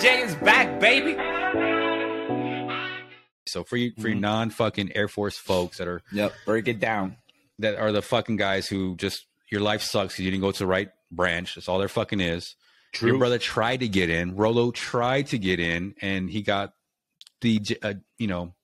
J is back, baby. So for you, for you non fucking Air Force folks that are Yep, break it down. that are the fucking guys who just your life sucks because you didn't go to the right branch. That's all there fucking is. True. Your brother tried to get in. Rolo tried to get in, and he got the uh, you know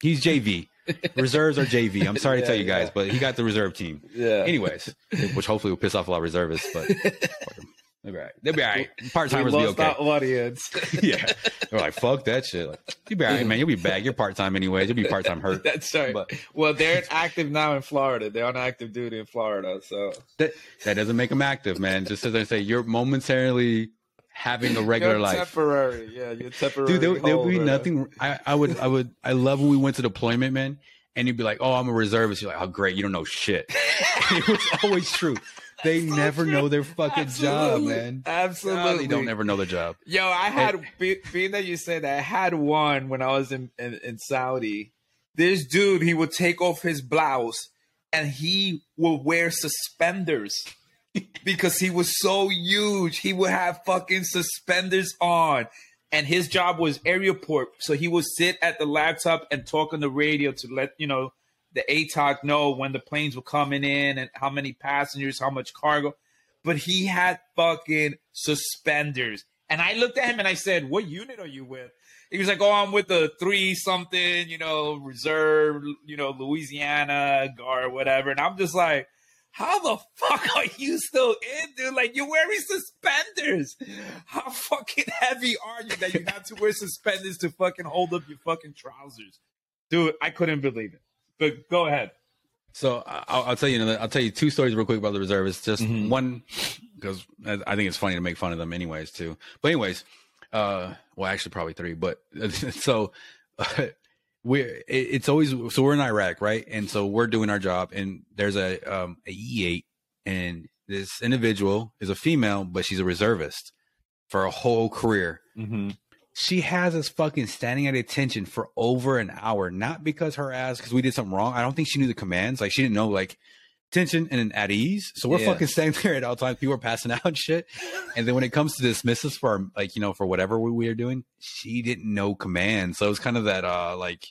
he's JV. Reserves are JV. I'm sorry to tell you guys, yeah. but he got the reserve team. Yeah. Anyways, which hopefully will piss off a lot of reservists, but fuck 'em. They'll be all right. They'll be all right. Part timers be okay. audience. yeah, they're like fuck that shit. Like, you'll be all right, man. You'll be back. You're part time anyways. You'll be part time hurt. That's right. But- well, they're active now in Florida. They're on active duty in Florida. So That that doesn't make them active, man. Just as I say, you're momentarily having a regular You're life. temporary. Yeah, you're temporary. dude there, there would be nothing I, I would i would i love when we went to deployment man and you'd be like oh i'm a reservist you're like oh great you don't know shit it was always true they never know their fucking job man Absolutely. God, they don't ever know their job Yo, I had be, being that you said that, I had one when I was in, in in Saudi. This dude, he would take off his blouse and he would wear suspenders because he was so huge. He would have fucking suspenders on. And his job was area port. So he would sit at the laptop and talk on the radio to let, you know, the ATOC know when the planes were coming in and how many passengers, how much cargo. But he had fucking suspenders. And I looked at him and I said, What unit are you with? He was like, Oh, I'm with the three something, you know, reserve, you know, Louisiana, guard, whatever. And I'm just like, how the fuck are you still in, dude? Like you're wearing suspenders. How fucking heavy are you that you have to wear suspenders to fucking hold up your fucking trousers? Dude, I couldn't believe it. But go ahead. so I- I'll, I'll tell you another, i'll tell you two stories real quick about the reservists just Mhm. one because I think it's funny to make fun of them anyways too but anyways uh well actually probably three but so we're it, it's always so we're in iraq right and so we're doing our job and there's a um a e8 and this individual is a female but she's a reservist for a whole career Mm-hmm. She has us fucking standing at attention for over an hour not because her ass because we did something wrong. I don't think she knew the commands. Like she didn't know like attention and then at ease. So we're Yeah. fucking standing there at all times. People are passing out and shit. And then when it comes to dismiss us for our, like you know for whatever we, we are doing she didn't know commands. So it was kind of that uh like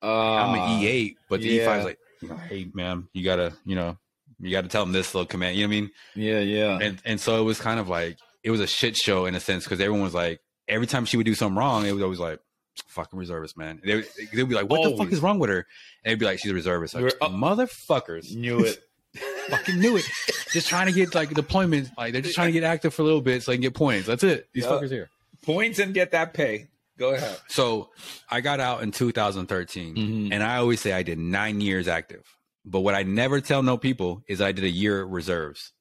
uh, i'm an e8 but the yeah. e5 is like you know, hey man you gotta you know you gotta tell them this little command you know what i mean? Yeah, yeah. and and so it was kind of like it was a shit show in a sense because everyone was like every time she would do something wrong, it was always like fucking reservist, man. They would, they'd be like, "What the fuck is wrong with her?" And they'd be like, "She's a reservist." Like, up- motherfuckers, Knew it. fucking knew it. just trying to get like deployment, like they're just trying to get active for a little bit so they can get points. That's it. These Yeah. fuckers here. Points and get that pay. Go ahead. So I got out in 2013, Mhm. and I always say I did nine years active. But what I never tell no people is I did a year reserves.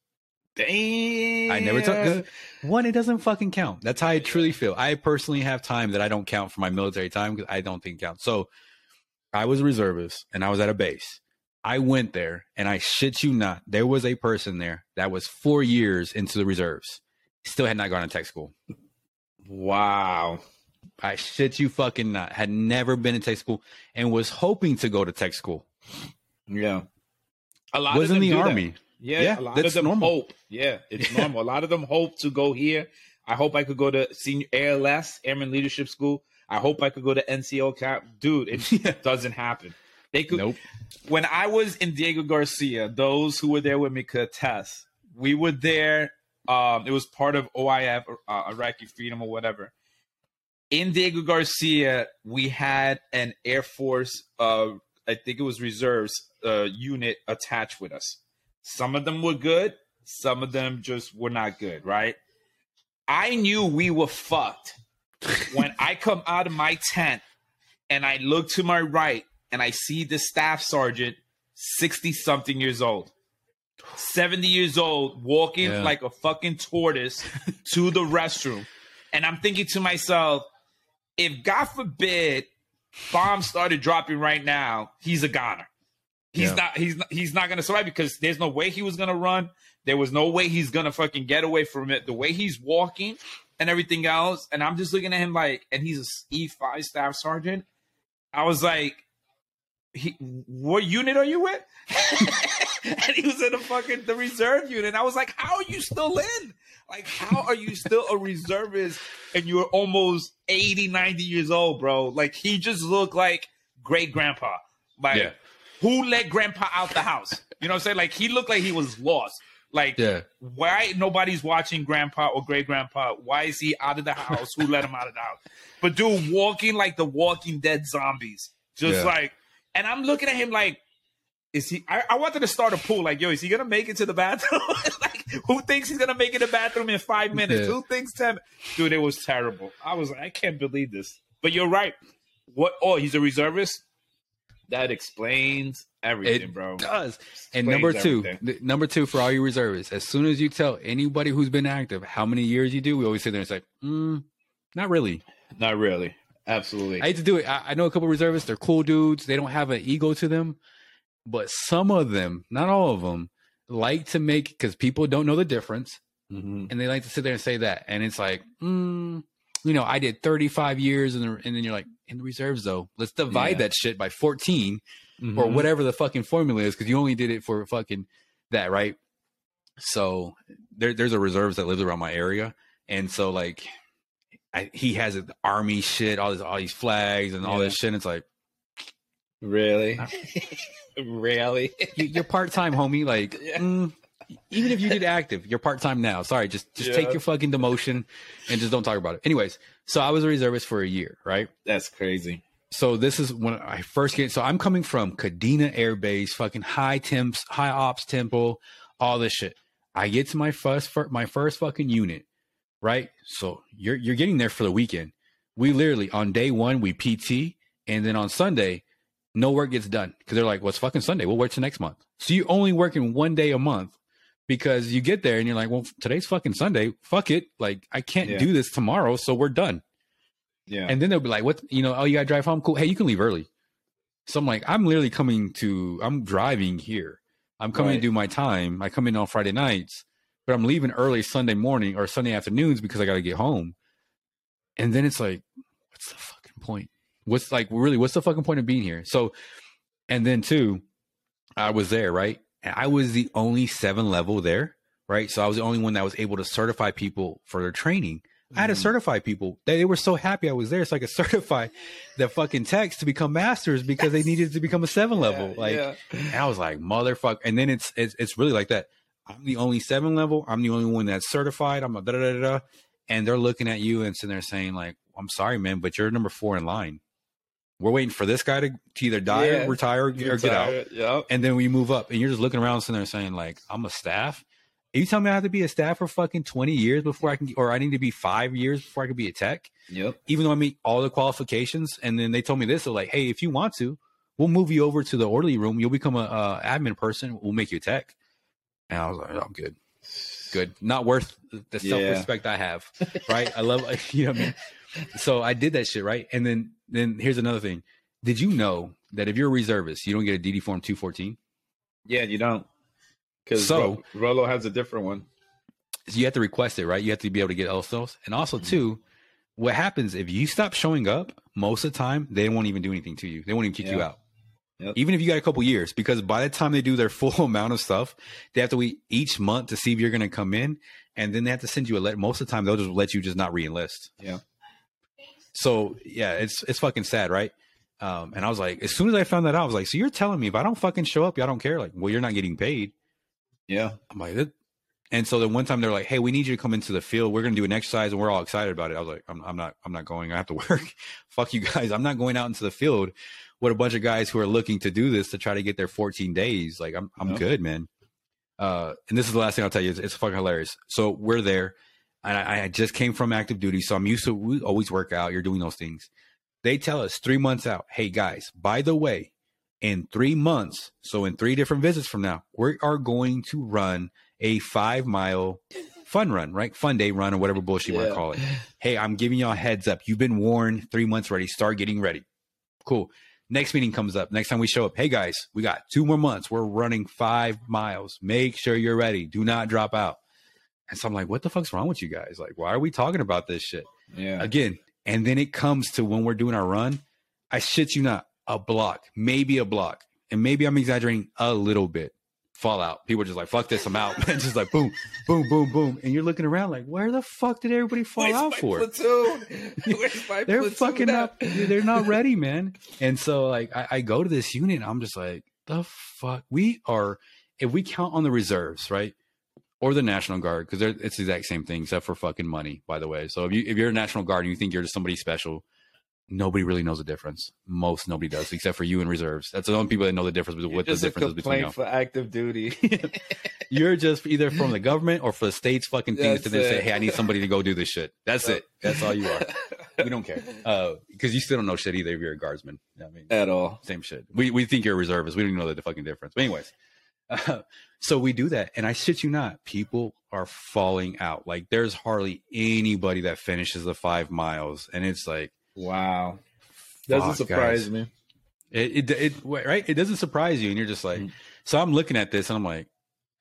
Damn. I never took one. It doesn't fucking count. That's how I truly feel. I personally have time that I don't count for my military time because I don't think it counts. So I was a reservist and I was at a base. I went there and I shit you not, there was a person there that was four years into the reserves, still had not gone to tech school. Wow. I shit you fucking not, had never been in tech school and was hoping to go to tech school. Yeah. A lot Was in the army. that. Yeah, Yeah, a lot of them normal. hope. Yeah, it's normal. A lot of them hope to go here. I hope I could go to senior ALS, Airman Leadership School. I hope I could go to NCO cap. Dude, it doesn't happen. They could Nope. when I was in Diego Garcia, those who were there with me could attest. We were there. Um, it was part of OIF, uh, Iraqi Freedom or whatever. In Diego Garcia, we had an Air Force, uh, I think it was reserves uh, unit attached with us. Some of them were good, some of them just were not good, right? I knew we were fucked when I come out of my tent and I look to my right and I see the staff sergeant, 60 something years old, 70 years old, walking Yeah. like a fucking tortoise to the restroom. And I'm thinking to myself, if God forbid bombs started dropping right now, he's a goner. He's Yeah. not he's not he's not gonna survive because there's no way he was gonna run. There was no way he's gonna fucking get away from it. The way he's walking and everything else. And I'm just looking at him like, and he's a E5 staff sergeant. I was like, he, what unit are you with? and he was in the fucking the reserve unit. I was like, how are you still in? Like, how are you still a reservist and you're almost 80, 90 years old, bro? Like, he just looked like great grandpa. Like, Yeah. Who let grandpa out the house? You know what I'm saying? Like, he looked like he was lost. Like, Yeah. why nobody's watching grandpa or great grandpa? Why is he out of the house? Who let him out of the house? But dude, walking like the Walking Dead zombies, just Yeah. like, and I'm looking at him like, is he? I, I wanted to start a pool. Like, yo, is he gonna make it to the bathroom? like, who thinks he's gonna make it to the bathroom in five minutes? Yeah. Who thinks ten? Dude, it was terrible. I was like, I can't believe this. But you're right. What? Oh, he's a reservist. That explains everything, It bro. does. And number two, th- number two for all you reservists, as soon as you tell anybody who's been active how many years you do, we always sit there and say, mm, not really. Not really. Absolutely. I hate to do it. I, I know a couple reservists. They're cool dudes. They don't have an ego to them, but some of them, not all of them, like to make because people don't know the difference, Mhm. and they like to sit there and say that, and it's like, mm, you know, I did 35 years, and, and then you're like, in the reserves though, let's divide Yeah. that shit by 14 or Mhm. whatever the fucking formula is because you only did it for fucking that, right? So there, there's a reserves that lives around my area, and so like, I, he has an army shit, all this, all these flags and all Yeah. this shit. And it's like Really? really? you, you're part time, homie. Like, Yeah. mm, even if you did active, you're part time now. Sorry, just just take your fucking demotion and just don't talk about it. Anyways, so I was a reservist for a year, right? That's crazy. so this is when I first get. So I'm coming from Kadena Air Base, fucking high temps, high ops tempo, all this shit. I get to my first, fir- my first fucking unit, right? So you're you're getting there for the weekend. We literally on day one we PT, and then on Sunday, no work gets done because they're like, "What's fucking Sunday? We'll work to next month." So you're only working one day a month because you get there and you're like, "Well, today's fucking Sunday. Fuck it. Like I can't Yeah. do this tomorrow, so we're done." Yeah. And then they'll be like, "What? You know? Oh, you gotta drive home. Cool. Hey, you can leave early." So I'm like, I'm literally coming to. I'm driving here. I'm coming Right. to do my time. I come in on Friday nights, but I'm leaving early Sunday morning or Sunday afternoons because I got to get home. And then it's like, what's the fucking point? What's like really? What's the fucking point of being here? So, and then too, I was there right, and I was the only seven level there, right? So I was the only one that was able to certify people for their training. I had to Mhm. certify people. They, they were so happy I was there, so I could certify the fucking techs to become masters because they needed to become a seven level. Yeah, like, yeah. and I was like, motherfucker. And then it's it's it's really like that. I'm the only seven level. I'm the only one that's certified. I'm a da da da da. da. And they're looking at you and sitting there saying like, "I'm sorry, man, but you're number four in line. We're waiting for this guy to, to either die Yeah. or retire or, get out." Yep. And then we move up, and you're just looking around, sitting there saying like, "I'm a staff." Are you telling me I have to be a staff for fucking 20 years before I can, or I need to be five years before I can be a tech? Yep. even though I meet all the qualifications. And then they told me this, they're like, hey, if you want to, we'll move you over to the orderly room. You'll become a, admin person. We'll make you a tech. And I was like, oh, I'm good. Good. Not worth the self respect I have. Right. I love, you know what I mean? So I did that shit. Right. And then, then here's another thing. Did you know that if you're a reservist, you don't get a DD form 214? Yeah, you don't. Because So- Rolo has a different one. So you have to request it, right? You have to be able to get LSOs. And also, mm-hmm. too, what happens if you stop showing up most of the time, they won't even do anything to you. They won't even kick you out. Yep. Even if you got a couple years, because by the time they do their full amount of stuff, they have to wait each month to see if you're going to come in. And then they have to send you a letter. Most of the time, they'll just let you just not re-enlist. Yeah. So yeah, it's it's fucking sad, right? Um, and I was like, as soon as I found that out, I was like, so you're telling me if I don't fucking show up, y'all don't care? Like, well, you're not getting paid. Yeah. I'm like, that. And so then one time they're like, "Hey, we need you to come into the field. We're going to do an exercise, and we're all excited about it." I was like, "I'm, I'm not. I'm not going. I have to work. Fuck you guys. I'm not going out into the field with a bunch of guys who are looking to do this to try to get their 14 days. Like, I'm, I'm Yeah. good, man." Uh, and this is the last thing I'll tell you. It's, it's fucking hilarious. So we're there, and I, I just came from active duty, so I'm used to we always work out. You're doing those things. They tell us three months out, "Hey guys, by the way, in three months, so in three different visits from now, we are going to run." a five mile fun run, right? Fun day run or whatever bullshit you want to call it. Hey, I'm giving y'all a heads up. You've been warned three months ready. Start getting ready. Cool. Next meeting comes up. Next time we show up, hey guys, we got two more months. We're running five miles. Make sure you're ready. Do not drop out. And so I'm like, what the fuck's wrong with you guys? Like, why are we talking about this shit? Yeah. Again, and then it comes to when we're doing our run. I shit you not. a block, maybe a block, and maybe I'm exaggerating a little bit. Fallout. People are just like, fuck this, I'm out. Man, just like boom, boom, boom, boom. And you're looking around like, where the fuck did everybody fall Where's out for? Platoon? Where's my They're platoon fucking up. They're not ready, man. And so like I, I go to this unit, I'm just like, the fuck? We are if we count on the reserves, right? Or the National Guard, because it's the exact same thing, except for fucking money, by the way. So if you if you're a National Guard and you think you're just somebody special, nobody really knows the difference. Most nobody does, except for you in reserves. That's the only people that know the difference You're what the difference is between them. for active duty. You're just either from the government or for the state's fucking things to That's then say, "Hey, I need somebody to go do this shit." That's uh, it. That's all you are. We don't care uh, because you still don't know shit either if you're a guardsman. I mean, At all. same shit. We we think you're a reservist. We don't even know the fucking difference. But anyways, uh, so we do that, and I shit you not, people are falling out. Like there's hardly anybody that finishes the five miles, and it's like Wow. Doesn't surprise guys. me. it, it it right. It doesn't surprise you, and you're just like, Mm. so I'm looking at this, and I'm like.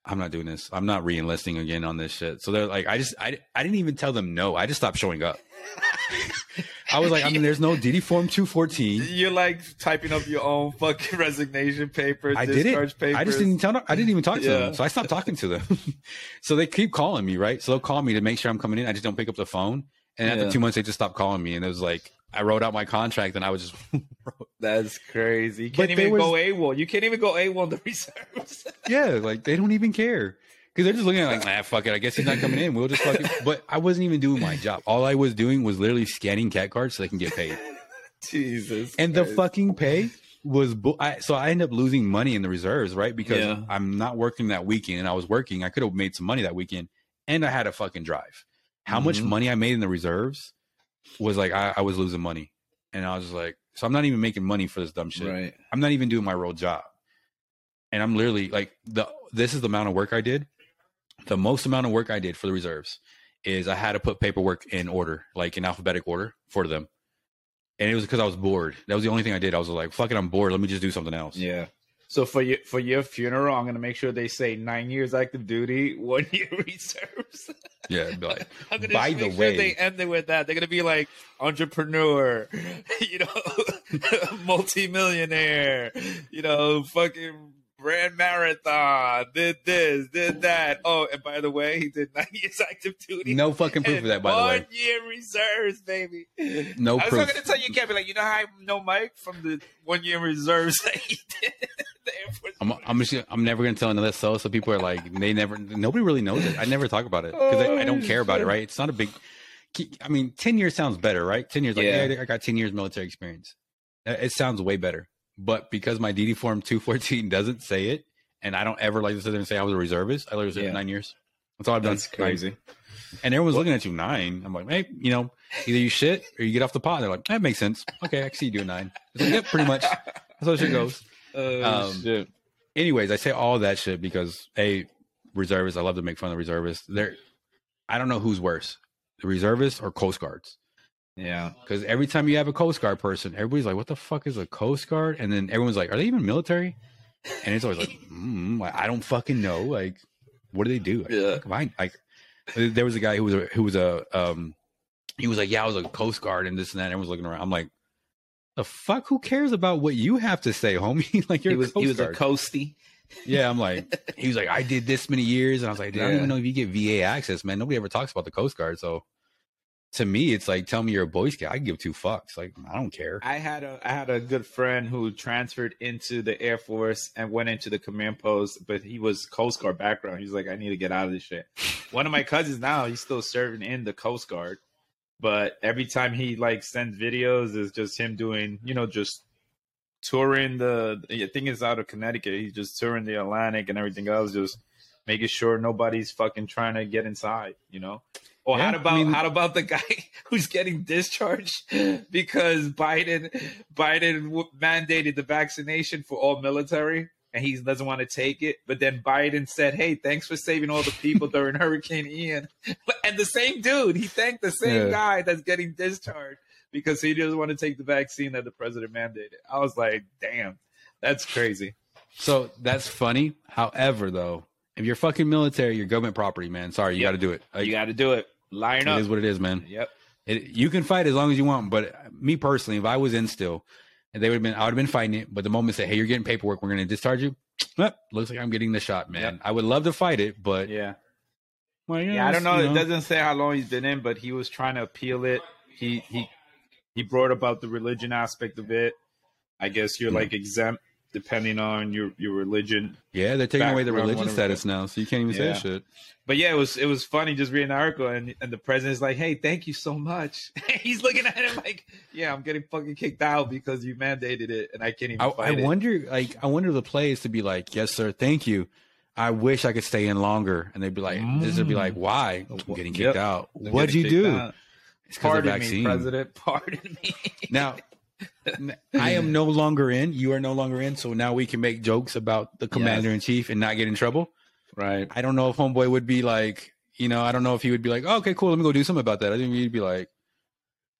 I'm not doing this. I'm not re-enlisting again on this shit. So they're like, I just, I, I didn't even tell them no. I just stopped showing up. I was like, I mean, there's no DD Form 214. You're like typing up your own fucking resignation paper, I did discharge it. papers. I just didn't tell. Them. I didn't even talk to Yeah. them, so I stopped talking to them. so they keep calling me, right? So they'll call me to make sure I'm coming in. I just don't pick up the phone, and after Yeah. two months, they just stopped calling me, and it was like I wrote out my contract, and I was just, That's crazy. You can't there even go was- AWOL. You can't even go AWOL in the reserves. yeah, like they don't even care because they're just looking at it like, ah, fuck it. I guess he's not coming in. We'll just fucking. But I wasn't even doing my job. All I was doing was literally scanning cat cards so they can get paid. Jesus. and the fucking pay was bu- I, so I ended up losing money in the reserves, right? Because Yeah. I'm not working that weekend, and I was working. I could have made some money that weekend, and I had a fucking drive. How much Mhm. money I made in the reserves was like I, I was losing money, and I was just like, so I'm not even making money for this dumb shit. Right. I'm not even doing my real job, and I'm literally like the this is the amount of work I did. The most amount of work I did for the reserves is I had to put paperwork in order, like in alphabetic order for them. And it was because I was bored. That was the only thing I did. I was like, "Fuck it, I'm bored. Let me just do something else." Yeah. So for your for your funeral, I'm gonna make sure they say nine years active duty, one year reserves. Yeah, like, I'm gonna By the way- sure they end it with that. They're gonna be like entrepreneur, you know, multimillionaire, you know, fucking ran marathon, did this, did that. Oh, and by the way, he did nine years active duty. no fucking proof of that, by the way. One year reserves, baby. No I was proof. not gonna tell you, you can't be like, you know how I know Mike from the one year reserves that he did. The Air Force I'm, I'm just, I'm never gonna tell another so. So people are like, they never, nobody really knows it. I never talk about it because I, I don't care about it. Right? It's not a big. I mean, ten years sounds better, right? Ten years, like, Yeah. yeah, I got ten years military experience. Uh, It sounds way better. But because my DD form 214 doesn't say it, and I don't ever like to sit there and say I was a reservist, I literally said Yeah. nine years. That's all I've done. That's crazy. And everyone's looking at you nine. I'm like, hey, you know, either you shit or you get off the pot. They're like, that makes sense. Okay, I see you doing nine. It's like, yep, pretty much. That's how shit goes. Oh, Um, shit. Anyways, I say all that shit because a reservists. I love to make fun of reservists. They're, I don't know who's worse, the reservists or Coast Guards. Yeah. Because every time you have a Coast Guard person, everybody's like, "What the fuck is a Coast Guard?" And then everyone's like, "Are they even military?" And it's always like, mm, "I don't fucking know." Like, what do they do? Like, Yeah. Fine. Like, there was a guy who was a who was a um, he was like, "Yeah, I was a Coast Guard and this and that." And everyone's looking around. I'm like, "The fuck? Who cares about what you have to say, homie? like, you're He was a he was a coastie. yeah, I'm like, he was like, "I did this many years," and I was like, "Dude, "I don't even know if you get VA access, man. Nobody ever talks about the Coast Guard." So. To me, it's like tell me you're a Boy Scout. I give two fucks. Like I don't care. I had a I had a good friend who transferred into the Air Force and went into the command post, but he was Coast Guard background. He's like, I need to get out of this shit. One of my cousins now, he's still serving in the Coast Guard, but every time he like sends videos, it's just him doing, you know, just touring the. I think it's out of Connecticut. He's just touring the Atlantic and everything else, just making sure nobody's fucking trying to get inside, you know. Or Yeah, how I about mean- how about the guy who's getting discharged because Biden Biden w- mandated the vaccination for all military and he doesn't want to take it, but then Biden said, "Hey, thanks for saving all the people during Hurricane Ian." And the same dude, he thanked the same Yeah. guy that's getting discharged because he doesn't want to take the vaccine that the president mandated. I was like, "Damn, that's crazy." So that's funny. However, though, if you're fucking military, you're government property, man. Sorry, you Yep. got to do it. Like, you got to do it. Line it up. is what it is, man. Yep. It, you can fight as long as you want, but me personally, if I was in still, and they would have been, I would have been fighting it. But the moment they say, "Hey, you're getting paperwork, we're going to discharge you," Yep, eh, looks like I'm getting the shot, man. Yep. I would love to fight it, but Yeah. well, Yeah, I don't know. you It doesn't say how long he's been in, but he was trying to appeal it. He he he brought about the religion aspect of it. I guess you're Yeah. like exempt depending on your your religion. Yeah, they're taking away the religion status now, so you can't even say Yeah. that shit. But yeah, it was it was funny just reading the article and and the president's like, "Hey, thank you so much." he's looking at him like, "Yeah, I'm getting fucking kicked out because you mandated it, and I can't even I, I it." wonder, like, I wonder the play is to be like, "Yes, sir, thank you. I wish I could stay in longer," and they'd be like, "This would be like, mm. why? I'm getting kicked Yep. out. What'd you do? out. It's because of Pardon me, vaccine." President. Pardon me. Now, I am no longer in. You are no longer in. So now we can make jokes about the commander in chief and not get in trouble. right. I don't know if homeboy would be like, you know, I don't know if he would be like, oh, okay, cool, let me go do something about that. I think he'd be like,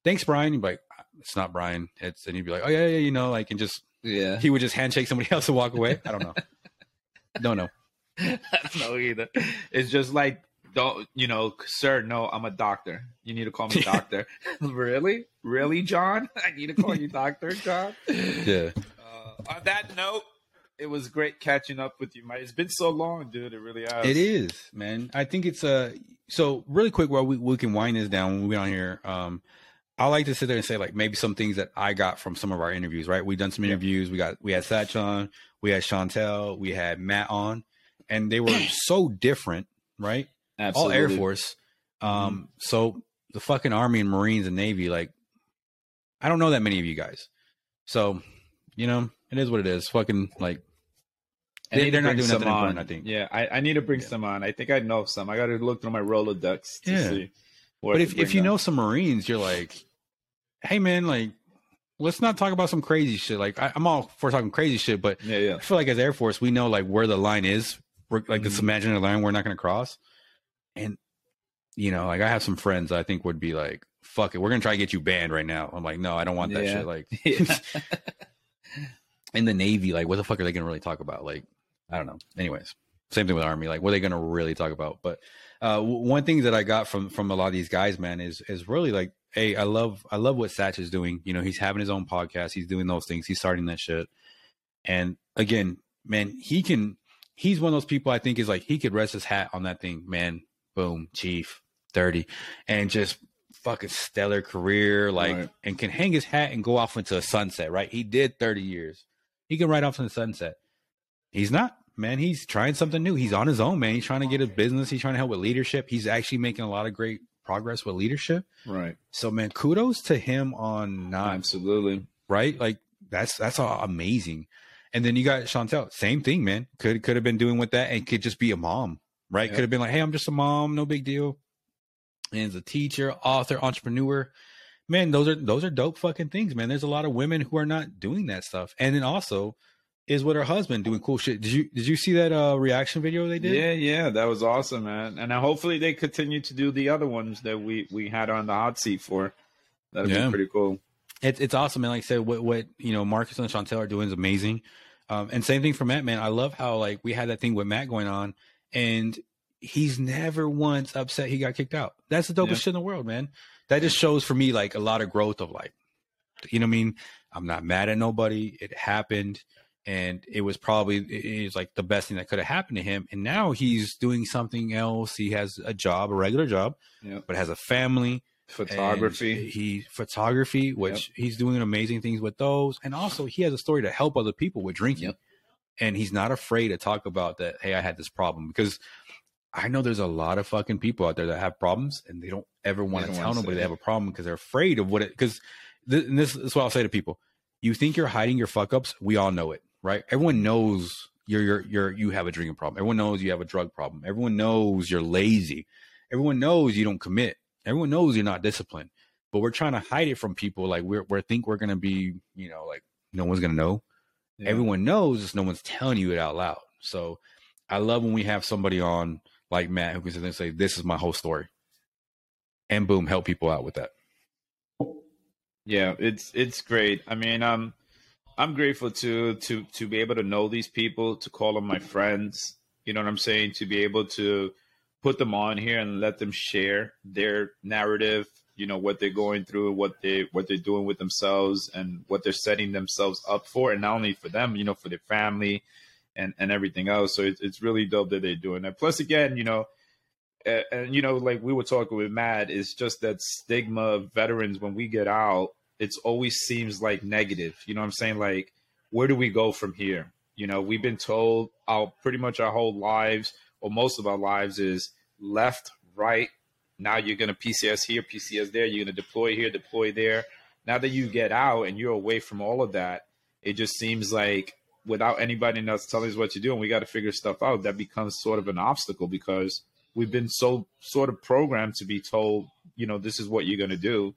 thanks, Brian. He'd be like, it's not Brian. It's and he'd be like, oh yeah, yeah, you know, like and just Yeah. he would just handshake somebody else and walk away. I don't know. don't know. I don't know either. It's just like, don't you know, sir? No, I'm a doctor. You need to call me doctor. really, really, John? I need to call you doctor, John. Yeah. Uh, on that note, it was great catching up with you, Mike. It's been so long, dude. It really has. It is, man. I think it's uh so really quick while we, we can wind this down when we're on here. Um I like to sit there and say like maybe some things that I got from some of our interviews, right? We've done some interviews. We got we had Satch on, we had Chantel, we had Matt on, and they were so different, right? Absolutely. All Air Force. Um so the fucking Army and Marines and Navy, like I don't know that many of you guys. So, you know, it is what it is. Fucking like they, they're not doing nothing on. important, I think. Yeah, I, I need to bring Yeah. some on. I think I know some. I got to look through my Rolodex to Yeah. see. but if, if you on. know some Marines, you're like, hey man, like, let's not talk about some crazy shit. Like, I, I'm all for talking crazy shit, but yeah, yeah, I feel like as Air Force, we know like where the line is. We're like this Mhm. imaginary line we're not going to cross. And you know, like I have some friends I think would be like, fuck it, we're gonna try to get you banned right now. I'm like, no, I don't want that Yeah. shit. Like Yeah. in the Navy, like what the fuck are they gonna really talk about? Like, I don't know. Anyways, same thing with Army. Like, what are they gonna really talk about? But uh, w- one thing that I got from from a lot of these guys, man, is is really like, hey, I love I love what Satch is doing. You know, he's having his own podcast. He's doing those things. He's starting that shit. And again, man, he can. He's one of those people I think is like he could rest his hat on that thing, man. Boom, chief, thirty, and just fucking stellar career, like, Right. and can hang his hat and go off into a sunset. Right? He did thirty years. He can ride off in the sunset. He's not, man. He's trying something new. He's on his own, man. He's trying to get a business. He's trying to help with leadership. He's actually making a lot of great progress with leadership. right. So, man, kudos to him on not Absolutely. right? Like that's that's all amazing. And then you got Chantel, same thing, man. Could could have been doing with that and could just be a mom, right? Yep. Could have been like, hey, I'm just a mom, no big deal. And as a teacher, author, entrepreneur, man, those are those are dope fucking things, man. There's a lot of women who are not doing that stuff. And then also is with her husband doing cool shit. Did you did you see that uh reaction video they did? Yeah, yeah, that was awesome, man. And uh, hopefully they continue to do the other ones that we we had on the hot seat for. That'd Yeah. be pretty cool. It's it's awesome, man. Like I said, what what you know, Marcus and Chantel are doing is amazing. Um, and same thing for Matt, man. I love how like we had that thing with Matt going on, and he's never once upset he got kicked out. That's the dopest Yeah. shit in the world, man. That just shows for me like a lot of growth of like, you know what I mean? I'm not mad at nobody. It happened, and it was probably it is like the best thing that could have happened to him. And now he's doing something else. He has a job, a regular job, Yep. but has a family Photography. he photography, which he's doing amazing things with those, and also he has a story to help other people with drinking, Yep. And he's not afraid to talk about that. Hey, I had this problem because I know there's a lot of fucking people out there that have problems and they don't ever want to tell nobody they have a problem because they're afraid of what it. Because th- this, is what I'll say to people: you think you're hiding your fuck ups, we all know it, right? Everyone knows you're you're you're you have a drinking problem. Everyone knows you have a drug problem. Everyone knows you're lazy. Everyone knows you don't commit. Everyone knows you're not disciplined. But we're trying to hide it from people. Like we're we think we're gonna be, you know, like no one's gonna know. Yeah. Everyone knows, just no one's telling you it out loud. So I love when we have somebody on like Matt who can sit there and say, "This is my whole story," and boom, help people out with that. Yeah, it's it's great. I mean, um, I'm grateful to to to be able to know these people, to call them my friends. You know what I'm saying? To be able to put them on here and let them share their narrative, you know what they're going through, what they what they're doing with themselves, and what they're setting themselves up for, and not only for them, you know, for their family, and and everything else. So it's it's really dope that they're doing that. Plus, again, you know, and, and you know, like we were talking with Matt, it's just that stigma of veterans when we get out, it's always seems like negative. You know what I'm saying? Like, where do we go from here? You know, we've been told our pretty much our whole lives, or most of our lives, is left, right. Now you're gonna PCS here, PCS there. You're gonna deploy here, deploy there. Now that you get out and you're away from all of that, it just seems like without anybody else telling us what to do and we got to figure stuff out, that becomes sort of an obstacle because we've been so sort of programmed to be told, you know, this is what you're going to do.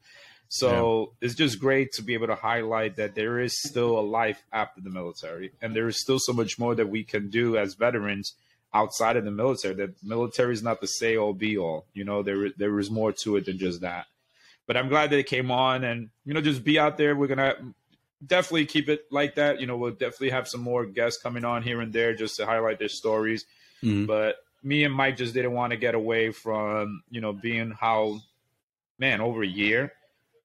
So yeah. it's just great to be able to highlight that there is still a life after the military, and there is still so much more that we can do as veterans outside of the military. That military is not the say all be all. You know, there there is more to it than just that. But I'm glad that it came on, and you know, just be out there. We're gonna definitely keep it like that. You know, we'll definitely have some more guests coming on here and there just to highlight their stories. Mm-hmm. But me and Mike just didn't want to get away from, you know, being how, man, over a year.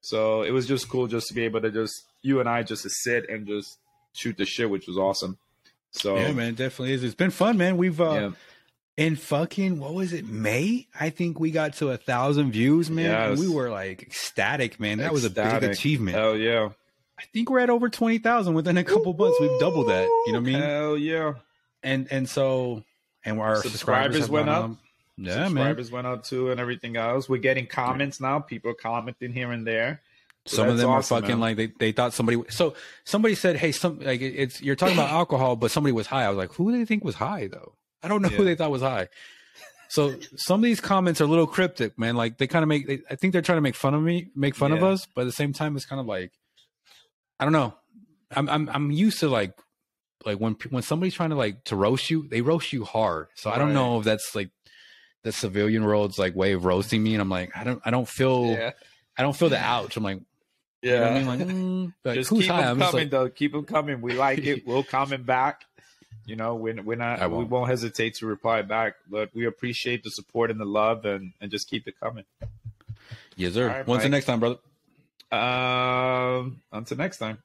So it was just cool just to be able to just, you and I just to sit and just shoot the shit, which was awesome. So yeah, man, definitely is. It's been fun, man. We've, uh, yeah. in fucking, what was it, May? I think we got to a thousand views, man. Yes. we were like ecstatic, man. That ecstatic. was a big achievement. Hell yeah. I think we're at over twenty thousand within a couple Ooh, months. We've doubled that. You know what I mean? Hell yeah! And and so and our subscribers, subscribers went up. Yeah, subscribers man. went up too, and everything else. We're getting comments now. People are commenting here and there. So Some of them awesome, are fucking man. like they, they thought somebody. So somebody said, "Hey, some like it's you're talking about alcohol, but somebody was high." I was like, "Who do they think was high though?" I don't know yeah. who they thought was high. So some of these comments are a little cryptic, man. Like they kind of make. They, I think they're trying to make fun of me, make fun yeah. of us, but at the same time, it's kind of like I don't know. I'm I'm I'm used to like like when when somebody's trying to like to roast you, they roast you hard. So right. I don't know if that's like the civilian world's like way of roasting me, and I'm like I don't I don't feel yeah. I don't feel the ouch. I'm like yeah, you know I mean like, mm, like just keep them coming like, though. Keep them coming. We like it. We'll coming back. You know, we're, we're not, won't. we won't hesitate to reply back, but we appreciate the support and the love and, and just keep it coming. Yes, sir. Right, When's Mike. the next time, brother? Um, until next time.